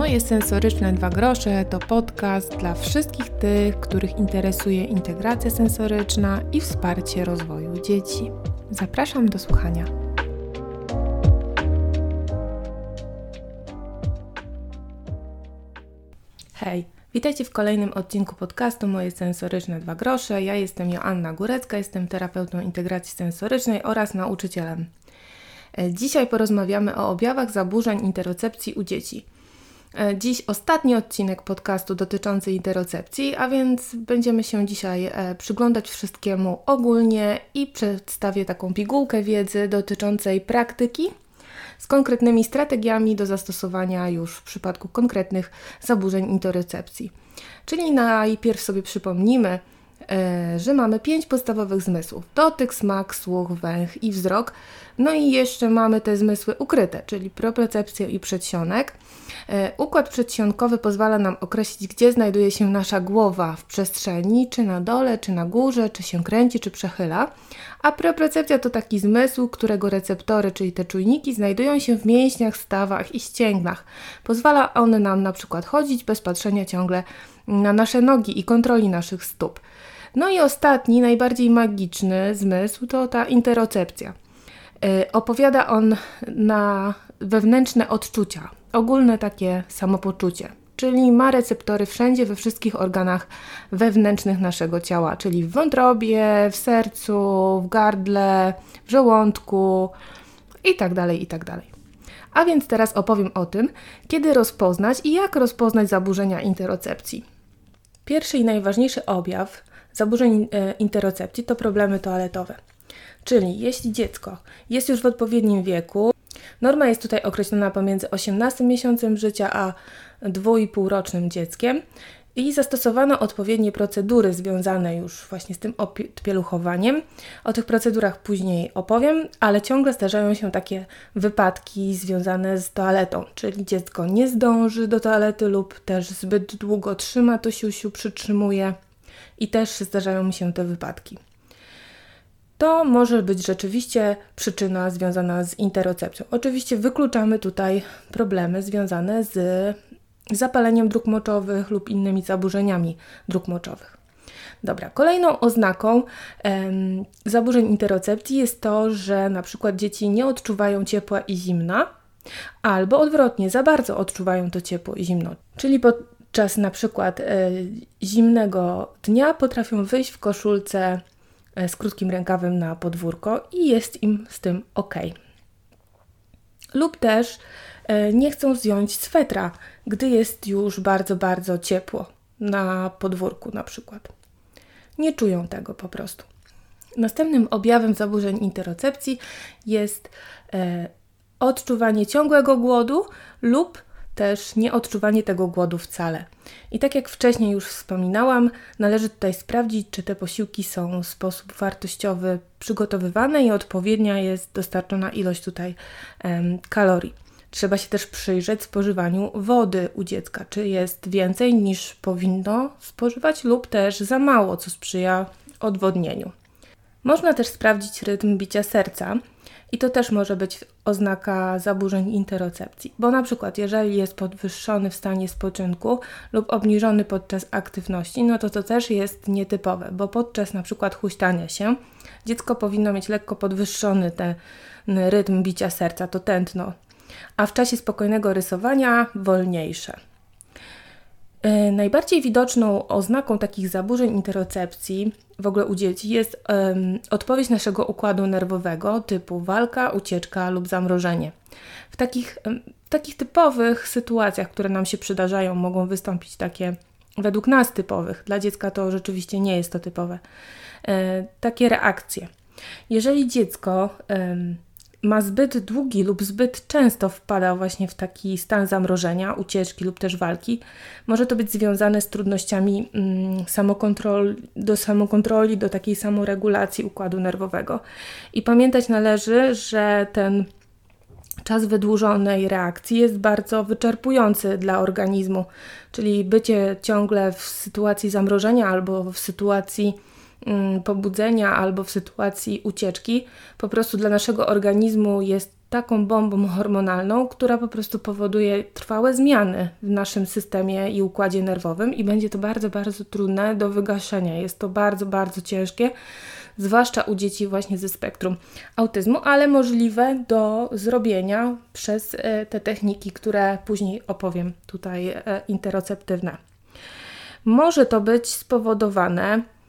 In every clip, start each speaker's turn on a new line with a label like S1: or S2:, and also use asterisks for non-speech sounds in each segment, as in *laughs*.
S1: Moje sensoryczne dwa grosze to podcast dla wszystkich tych, których interesuje integracja sensoryczna i wsparcie rozwoju dzieci. Zapraszam do słuchania. Hej, witajcie w kolejnym odcinku podcastu Moje sensoryczne dwa grosze. Ja jestem Joanna Górecka, jestem terapeutą integracji sensorycznej oraz nauczycielem. E, dzisiaj porozmawiamy o objawach zaburzeń interocepcji u dzieci. E, dziś ostatni odcinek podcastu dotyczący interocepcji, a więc będziemy się dzisiaj e, przyglądać wszystkiemu ogólnie i przedstawię taką pigułkę wiedzy dotyczącej praktyki z konkretnymi strategiami do zastosowania już w przypadku konkretnych zaburzeń interocepcji. Czyli najpierw sobie przypomnimy, E, że mamy pięć podstawowych zmysłów: dotyk, smak, słuch, węch i wzrok. No i jeszcze mamy te zmysły ukryte, czyli propriocepcję i przedsionek. E, układ przedsionkowy pozwala nam określić, gdzie znajduje się nasza głowa w przestrzeni, czy na dole, czy na górze, czy się kręci, czy przechyla. A propriocepcja to taki zmysł, którego receptory, czyli te czujniki, znajdują się w mięśniach, stawach i ścięgnach. Pozwala on nam na przykład chodzić bez patrzenia ciągle na nasze nogi i kontroli naszych stóp. No i ostatni, najbardziej magiczny zmysł to ta interocepcja. Yy, opowiada on na wewnętrzne odczucia, ogólne takie samopoczucie, czyli ma receptory wszędzie, we wszystkich organach wewnętrznych naszego ciała, czyli w wątrobie, w sercu, w gardle, w żołądku itd. Tak itd. Tak A więc teraz opowiem o tym, kiedy rozpoznać i jak rozpoznać zaburzenia interocepcji. Pierwszy i najważniejszy objaw zaburzeń e, interocepcji to problemy toaletowe. Czyli jeśli dziecko jest już w odpowiednim wieku, norma jest tutaj określona pomiędzy 18 miesiącem życia a 2,5-rocznym dzieckiem i zastosowano odpowiednie procedury związane już właśnie z tym pieluchowaniem. O tych procedurach później opowiem, ale ciągle zdarzają się takie wypadki związane z toaletą, czyli dziecko nie zdąży do toalety lub też zbyt długo trzyma to siusiu, przytrzymuje i też zdarzają mi się te wypadki. To może być rzeczywiście przyczyna związana z interocepcją. Oczywiście wykluczamy tutaj problemy związane z zapaleniem dróg moczowych lub innymi zaburzeniami dróg moczowych. Dobra, kolejną oznaką em, zaburzeń interocepcji jest to, że na przykład dzieci nie odczuwają ciepła i zimna, albo odwrotnie, za bardzo odczuwają to ciepło i zimno. Czyli pod, podczas na przykład e, zimnego dnia potrafią wyjść w koszulce z krótkim rękawem na podwórko i jest im z tym ok. Lub też e, nie chcą zdjąć swetra, gdy jest już bardzo, bardzo ciepło na podwórku na przykład. Nie czują tego po prostu. Następnym objawem zaburzeń interocepcji jest odczuwanie ciągłego głodu lub też nieodczuwanie tego głodu wcale. I tak jak wcześniej już wspominałam, należy tutaj sprawdzić, czy te posiłki są w sposób wartościowy przygotowywane i odpowiednia jest dostarczona ilość tutaj em, kalorii. Trzeba się też przyjrzeć spożywaniu wody u dziecka, czy jest więcej niż powinno spożywać, lub też za mało, co sprzyja odwodnieniu. Można też sprawdzić rytm bicia serca, i to też może być oznaka zaburzeń interocepcji, bo na przykład jeżeli jest podwyższony w stanie spoczynku lub obniżony podczas aktywności, no to to też jest nietypowe, bo podczas na przykład huśtania się dziecko powinno mieć lekko podwyższony ten rytm bicia serca, to tętno, a w czasie spokojnego rysowania wolniejsze. E, najbardziej widoczną oznaką takich zaburzeń interocepcji w ogóle u dzieci jest um, odpowiedź naszego układu nerwowego typu walka, ucieczka lub zamrożenie. W takich, um, w takich typowych sytuacjach, które nam się przydarzają, mogą wystąpić takie, według nas typowych, dla dziecka to rzeczywiście nie jest to typowe, e, takie reakcje. Jeżeli dziecko ma zbyt długi lub zbyt często wpada właśnie w taki stan zamrożenia, ucieczki lub też walki, może to być związane z trudnościami mm, do samokontroli, do takiej samoregulacji układu nerwowego. I pamiętać należy, że ten czas wydłużonej reakcji jest bardzo wyczerpujący dla organizmu, czyli bycie ciągle w sytuacji zamrożenia albo w sytuacji pobudzenia albo w sytuacji ucieczki, po prostu dla naszego organizmu jest taką bombą hormonalną, która po prostu powoduje trwałe zmiany w naszym systemie i układzie nerwowym i będzie to bardzo, bardzo trudne do wygaszenia. Jest to bardzo, bardzo ciężkie, zwłaszcza u dzieci właśnie ze spektrum autyzmu, ale możliwe do zrobienia przez e, te techniki, które później opowiem tutaj e, interoceptywne. Może to być spowodowane Mm,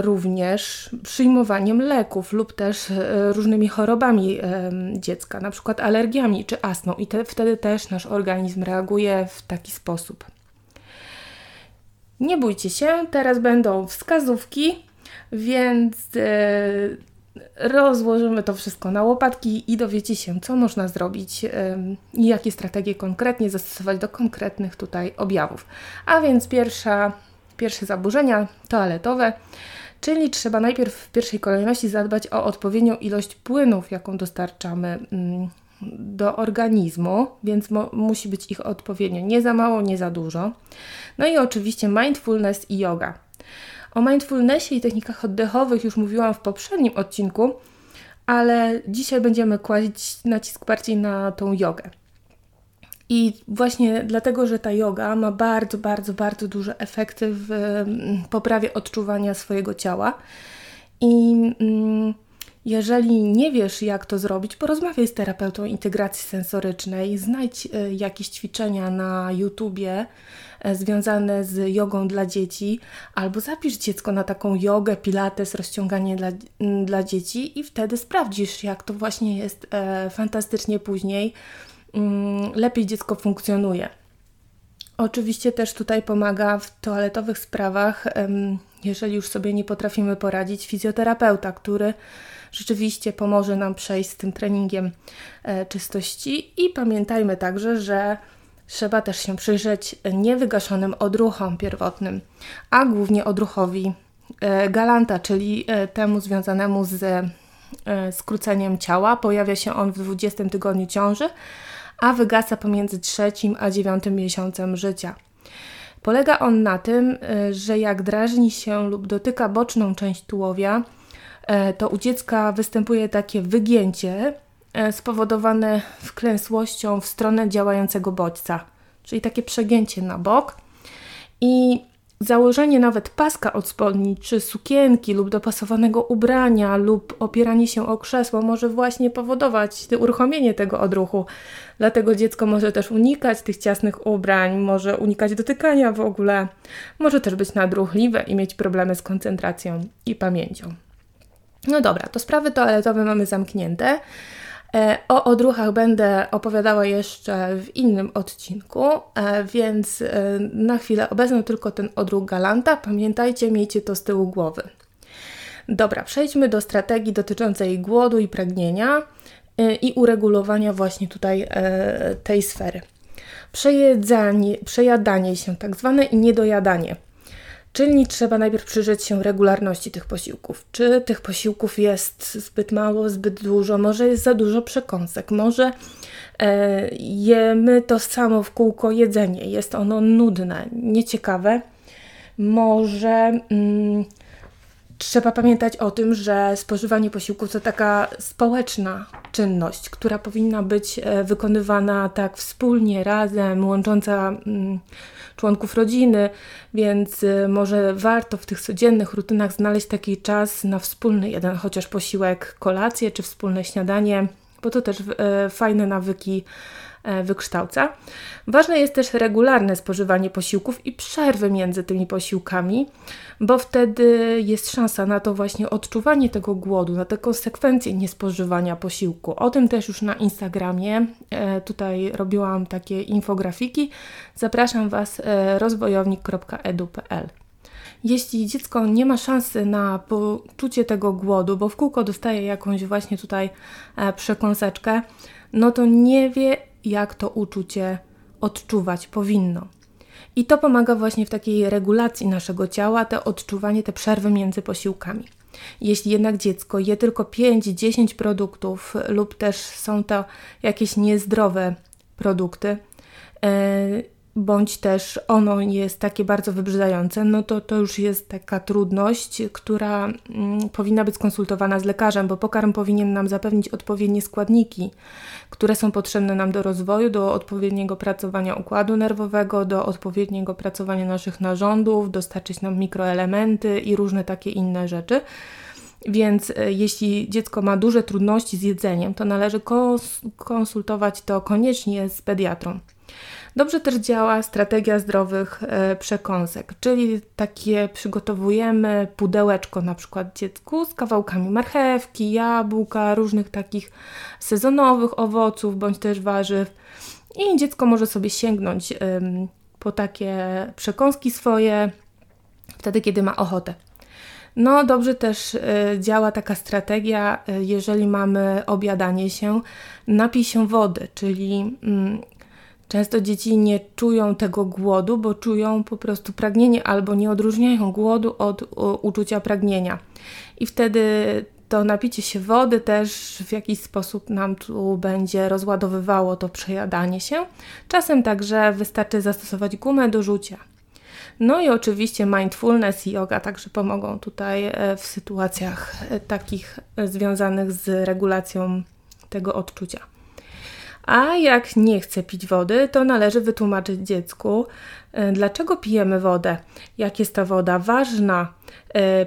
S1: również przyjmowaniem leków lub też e, różnymi chorobami dziecka, na przykład alergiami czy astmą, i te, wtedy też nasz organizm reaguje w taki sposób. Nie bójcie się, teraz będą wskazówki, więc e, rozłożymy to wszystko na łopatki i dowiecie się, co można zrobić i jakie strategie konkretnie zastosować do konkretnych tutaj objawów. A więc pierwsza Pierwsze zaburzenia toaletowe, czyli trzeba najpierw w pierwszej kolejności zadbać o odpowiednią ilość płynów, jaką dostarczamy mm, do organizmu, więc musi być ich odpowiednio, nie za mało, nie za dużo. No i oczywiście mindfulness i yoga. O mindfulnessie i technikach oddechowych już mówiłam w poprzednim odcinku, ale dzisiaj będziemy kłaść nacisk bardziej na tą jogę. I właśnie dlatego, że ta yoga ma bardzo, bardzo, bardzo duże efekty w mm, poprawie odczuwania swojego ciała. I mm, jeżeli nie wiesz, jak to zrobić, porozmawiaj z terapeutą integracji sensorycznej, znajdź e, jakieś ćwiczenia na YouTubie e, związane z jogą dla dzieci, albo zapisz dziecko na taką jogę, pilates, rozciąganie dla, dla dzieci i wtedy sprawdzisz, jak to właśnie jest e, fantastycznie później Mm, lepiej dziecko funkcjonuje. Oczywiście też tutaj pomaga w toaletowych sprawach, jeżeli już sobie nie potrafimy poradzić, fizjoterapeuta, który rzeczywiście pomoże nam przejść z tym treningiem e, czystości. I pamiętajmy także, że trzeba też się przyjrzeć niewygaszonym odruchom pierwotnym, a głównie odruchowi e, galanta, czyli e, temu związanemu z skróceniem ciała. Pojawia się on w 20 tygodniu ciąży a wygasa pomiędzy trzecim a dziewiątym miesiącem życia. Polega on na tym, y, że jak drażni się lub dotyka boczną część tułowia, y, to u dziecka występuje takie wygięcie y, spowodowane wklęsłością w stronę działającego bodźca, czyli takie przegięcie na bok. I Założenie nawet paska od spodni, czy sukienki, lub dopasowanego ubrania, lub opieranie się o krzesło może właśnie powodować uruchomienie tego odruchu. Dlatego dziecko może też unikać tych ciasnych ubrań, może unikać dotykania w ogóle, może też być nadruchliwe i mieć problemy z koncentracją i pamięcią. No dobra, to sprawy toaletowe mamy zamknięte. E, o odruchach będę opowiadała jeszcze w innym odcinku, e, więc e, na chwilę obecną tylko ten odruch Galanta. Pamiętajcie, miejcie to z tyłu głowy. Dobra, przejdźmy do strategii dotyczącej głodu i pragnienia i uregulowania właśnie tutaj tej sfery. Przejedzanie, przejadanie się, tak zwane niedojadanie. Czyli trzeba najpierw przyjrzeć się regularności tych posiłków. Czy tych posiłków jest zbyt mało, zbyt dużo, może jest za dużo przekąsek, może e, jemy to samo w kółko jedzenie, jest ono nudne, nieciekawe, może mm, trzeba pamiętać o tym, że spożywanie posiłków to taka społeczna czynność, która powinna być e, wykonywana tak wspólnie, razem, łącząca mm, członków rodziny, więc y, może warto w tych codziennych rutynach znaleźć taki czas na wspólny jeden chociaż posiłek, kolację czy wspólne śniadanie, bo to też e, fajne nawyki wykształca. Ważne jest też regularne spożywanie posiłków i przerwy między tymi posiłkami, bo wtedy jest szansa na to właśnie odczuwanie tego głodu, na te konsekwencje niespożywania posiłku. O tym też już na Instagramie e, tutaj robiłam takie infografiki. Zapraszam Was e, rozwojownik.edu.pl. Jeśli dziecko nie ma szansy na poczucie tego głodu, bo w kółko dostaje jakąś właśnie tutaj przekąseczkę, no to nie wie, jak to uczucie odczuwać powinno. I to pomaga właśnie w takiej regulacji naszego ciała, te odczuwanie, te przerwy między posiłkami. Jeśli jednak dziecko je tylko 5-10 produktów, lub też są to jakieś niezdrowe produkty, e, bądź też ono jest takie bardzo wybrzydzające, no to to już jest taka trudność, która mm, powinna być skonsultowana z lekarzem, bo pokarm powinien nam zapewnić odpowiednie składniki, które są potrzebne nam do rozwoju, do odpowiedniego pracowania układu nerwowego, do odpowiedniego pracowania naszych narządów, dostarczyć nam mikroelementy i różne takie inne rzeczy. Więc e, jeśli dziecko ma duże trudności z jedzeniem, to należy konsultować to koniecznie z pediatrą. Dobrze też działa strategia zdrowych e, przekąsek, czyli takie przygotowujemy pudełeczko na przykład dziecku z kawałkami marchewki, jabłka, różnych takich sezonowych owoców bądź też warzyw i dziecko może sobie sięgnąć po takie przekąski swoje wtedy, kiedy ma ochotę. No dobrze też y, działa taka strategia, y, jeżeli mamy obiadanie się, napij się wody, czyli mm, Często dzieci nie czują tego głodu, bo czują po prostu pragnienie albo nie odróżniają głodu od uczucia pragnienia. I wtedy to napicie się wody też w jakiś sposób nam tu będzie rozładowywało to przejadanie się. Czasem także wystarczy zastosować gumę do rzucia. No i oczywiście mindfulness i yoga także pomogą tutaj e, w sytuacjach e, takich związanych z regulacją tego odczucia. A jak nie chce pić wody, to należy wytłumaczyć dziecku, e, dlaczego pijemy wodę, jak jest ta woda ważna.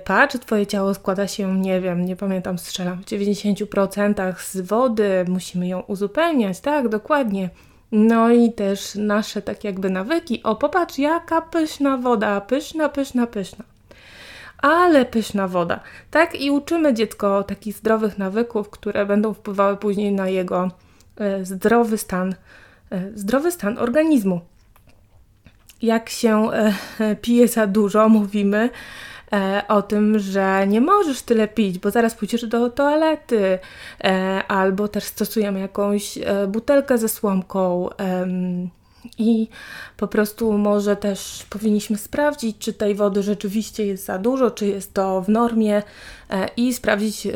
S1: Patrz, Twoje ciało składa się, nie wiem, nie pamiętam, strzelam, w 90% z wody, musimy ją uzupełniać, tak, dokładnie. No i też nasze tak jakby nawyki. O, popatrz, jaka pyszna woda, pyszna, pyszna, pyszna. Ale pyszna woda. Tak i uczymy dziecko takich zdrowych nawyków, które będą wpływały później na jego e, zdrowy stan, e, zdrowy stan organizmu. Jak się e, *laughs* pije za dużo, mówimy, e, o tym, że nie możesz tyle pić, bo zaraz pójdziesz do toalety, e, albo też stosujemy jakąś e, butelkę ze słomką. I po prostu może też powinniśmy sprawdzić, czy tej wody rzeczywiście jest za dużo, czy jest to w normie e, i sprawdzić, e,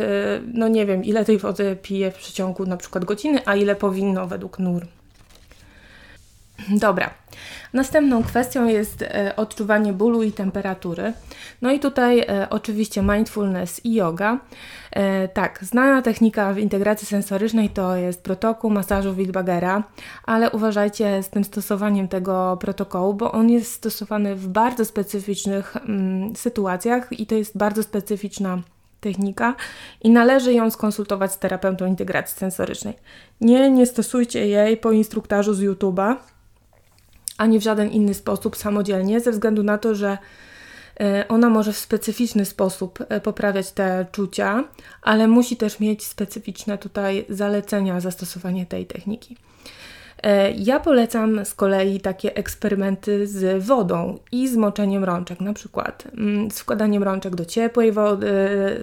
S1: no nie wiem, ile tej wody pije w przeciągu na przykład godziny, a ile powinno według norm. Dobra. Następną kwestią jest e, odczuwanie bólu i temperatury. No i tutaj e, oczywiście mindfulness i yoga. E, tak, znana technika w integracji sensorycznej to jest protokół masażu Wildbagera, ale uważajcie z tym stosowaniem tego protokołu, bo on jest stosowany w bardzo specyficznych mm, sytuacjach i to jest bardzo specyficzna technika i należy ją skonsultować z terapeutą integracji sensorycznej. Nie, nie stosujcie jej po instruktażu z YouTube'a, ani w żaden inny sposób samodzielnie, ze względu na to, że e, ona może w specyficzny sposób e, poprawiać te czucia, ale musi też mieć specyficzne tutaj zalecenia zastosowanie tej techniki. E, ja polecam z kolei takie eksperymenty z wodą i z moczeniem rączek, na przykład mm, z wkładaniem rączek do ciepłej wody,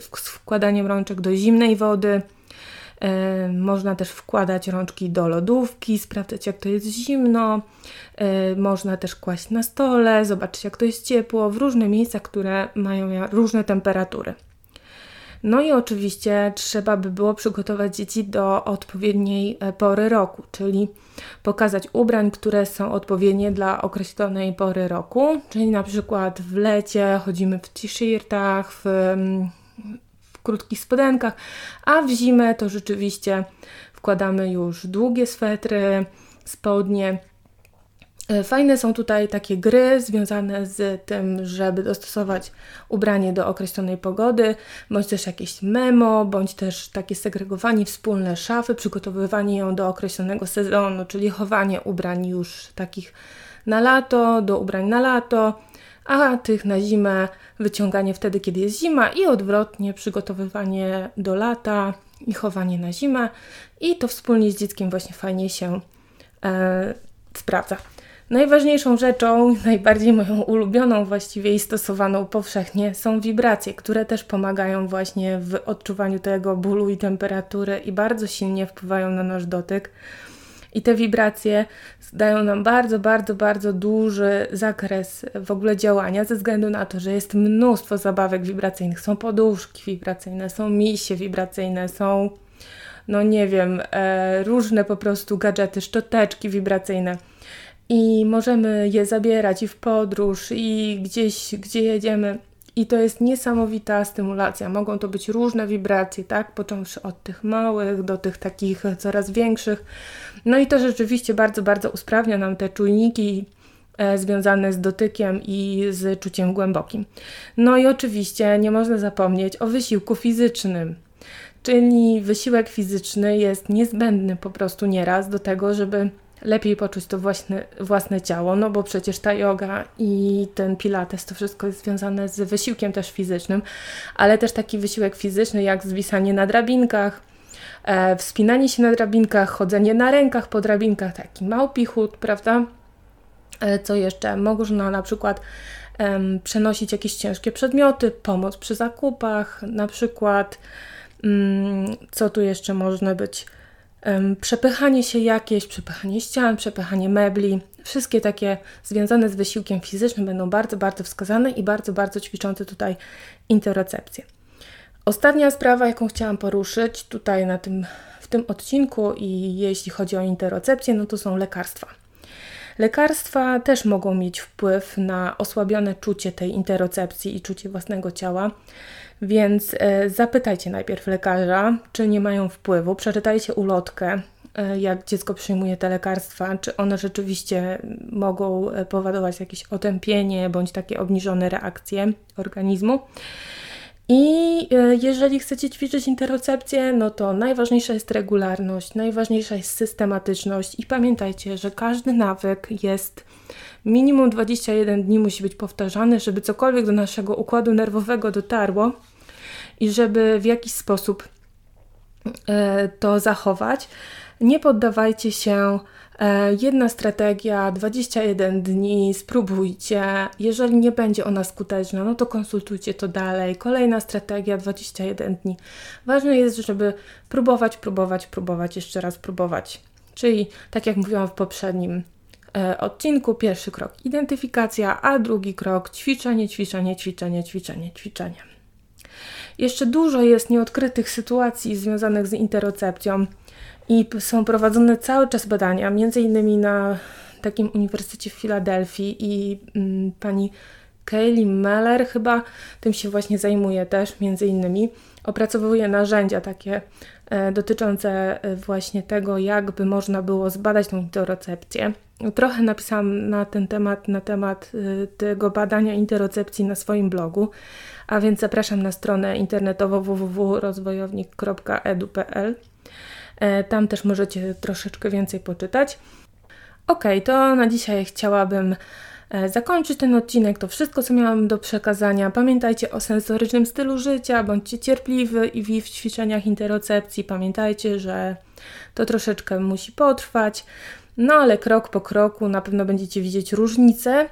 S1: z wkładaniem rączek do zimnej wody, można też wkładać rączki do lodówki, sprawdzać jak to jest zimno. Można też kłaść na stole, zobaczyć jak to jest ciepło w różne miejsca, które mają różne temperatury. No i oczywiście trzeba by było przygotować dzieci do odpowiedniej e, pory roku, czyli pokazać ubrań, które są odpowiednie dla określonej pory roku, czyli na przykład w lecie chodzimy w t-shirtach, w mm, krótkich spodenkach, a w zimę to rzeczywiście wkładamy już długie swetry, spodnie. E, fajne są tutaj takie gry związane z tym, żeby dostosować ubranie do określonej pogody, bądź też jakieś memo, bądź też takie segregowanie wspólne szafy, przygotowywanie ją do określonego sezonu, czyli chowanie ubrań już takich na lato, do ubrań na lato, a tych na zimę wyciąganie wtedy, kiedy jest zima i odwrotnie przygotowywanie do lata i chowanie na zimę i to wspólnie z dzieckiem właśnie fajnie się e, sprawdza. Najważniejszą rzeczą, *laughs* najbardziej moją ulubioną właściwie i stosowaną powszechnie są wibracje, które też pomagają właśnie w odczuwaniu tego bólu i temperatury i bardzo silnie wpływają na nasz dotyk. I te wibracje dają nam bardzo, bardzo, bardzo duży zakres w ogóle działania, ze względu na to, że jest mnóstwo zabawek wibracyjnych. Są poduszki wibracyjne, są misie wibracyjne, są, no nie wiem, e, różne po prostu gadżety, szczoteczki wibracyjne. i możemy je zabierać i w podróż, i gdzieś, gdzie jedziemy. I to jest niesamowita stymulacja. Mogą to być różne wibracje, tak? Począwszy od tych małych do tych takich coraz większych. No i to rzeczywiście bardzo, bardzo usprawnia nam te czujniki e, związane z dotykiem i z czuciem głębokim. No i oczywiście nie można zapomnieć o wysiłku fizycznym. Czyli wysiłek fizyczny jest niezbędny po prostu nieraz do tego, żeby lepiej poczuć to własne, własne ciało, no bo przecież ta yoga i ten pilates to wszystko jest związane z wysiłkiem też fizycznym, ale też taki wysiłek fizyczny jak zwisanie na drabinkach, e, wspinanie się na drabinkach, chodzenie na rękach po drabinkach, taki małpi chód, prawda? E, co jeszcze? Można na przykład przenosić jakieś ciężkie przedmioty, pomoc przy zakupach, na przykład mm, co tu jeszcze można być? przepychanie się jakieś, przepychanie ścian, przepychanie mebli, wszystkie takie związane z wysiłkiem fizycznym będą bardzo, bardzo wskazane i bardzo, bardzo ćwiczące tutaj interocepcję. Ostatnia sprawa, jaką chciałam poruszyć tutaj na tym, w tym odcinku i jeśli chodzi o interocepcję, no to są lekarstwa. Lekarstwa też mogą mieć wpływ na osłabione czucie tej interocepcji i czucie własnego ciała. Więc e, zapytajcie najpierw lekarza, czy nie mają wpływu. Przeczytajcie ulotkę, e, jak dziecko przyjmuje te lekarstwa, czy one rzeczywiście mogą e, powodować jakieś otępienie bądź takie obniżone reakcje organizmu. I jeżeli chcecie ćwiczyć interocepcję, no to najważniejsza jest regularność, najważniejsza jest systematyczność i pamiętajcie, że każdy nawyk jest minimum 21 dni musi być powtarzany, żeby cokolwiek do naszego układu nerwowego dotarło, i żeby w jakiś sposób e, to zachować, nie poddawajcie się. E, jedna strategia, 21 dni, spróbujcie. Jeżeli nie będzie ona skuteczna, no to konsultujcie to dalej. Kolejna strategia, 21 dni. Ważne jest, żeby próbować, próbować, próbować, jeszcze raz próbować. Czyli, tak jak mówiłam w poprzednim e, odcinku, pierwszy krok identyfikacja, a drugi krok ćwiczenie, ćwiczenie, ćwiczenie, ćwiczenie, ćwiczenie. Jeszcze dużo jest nieodkrytych sytuacji związanych z interocepcją i są prowadzone cały czas badania, między innymi na takim uniwersytecie w Filadelfii i mm, pani Kaylee Meller chyba tym się właśnie zajmuje też, między innymi opracowuje narzędzia takie e, dotyczące e, właśnie tego, jakby można było zbadać tą interocepcję. Trochę napisałam na ten temat, na temat e, tego badania interocepcji na swoim blogu, a więc zapraszam na stronę internetową www.rozwojownik.edu.pl. E, tam też możecie troszeczkę więcej poczytać. Ok, to na dzisiaj chciałabym e, zakończyć ten odcinek. To wszystko, co miałam do przekazania. Pamiętajcie o sensorycznym stylu życia, bądźcie cierpliwi i w ćwiczeniach interocepcji. Pamiętajcie, że to troszeczkę musi potrwać, no ale krok po kroku na pewno będziecie widzieć różnice.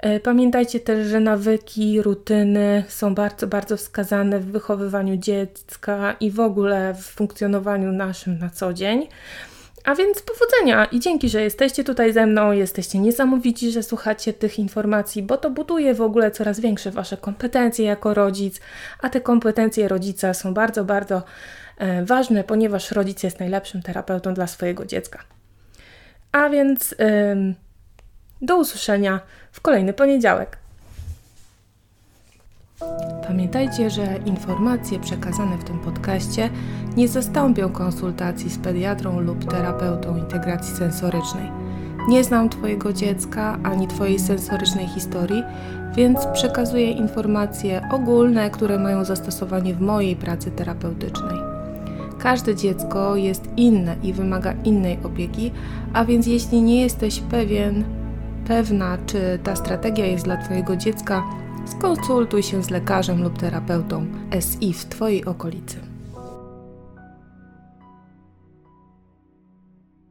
S1: E, pamiętajcie też, że nawyki, rutyny są bardzo, bardzo wskazane w wychowywaniu dziecka i w ogóle w funkcjonowaniu naszym na co dzień. A więc powodzenia i dzięki, że jesteście tutaj ze mną, jesteście niesamowici, że słuchacie tych informacji, bo to buduje w ogóle coraz większe Wasze kompetencje jako rodzic, a te kompetencje rodzica są bardzo, bardzo e, ważne, ponieważ rodzic jest najlepszym terapeutą dla swojego dziecka. A więc do usłyszenia w kolejny poniedziałek. Pamiętajcie, że informacje przekazane w tym podcaście nie zastąpią konsultacji z pediatrą lub terapeutą integracji sensorycznej. Nie znam Twojego dziecka ani Twojej sensorycznej historii, więc przekazuję informacje ogólne, które mają zastosowanie w mojej pracy terapeutycznej. Każde dziecko jest inne i wymaga innej opieki, a więc jeśli nie jesteś pewien, pewna, czy ta strategia jest dla Twojego dziecka, skonsultuj się z lekarzem lub terapeutą SI w Twojej okolicy.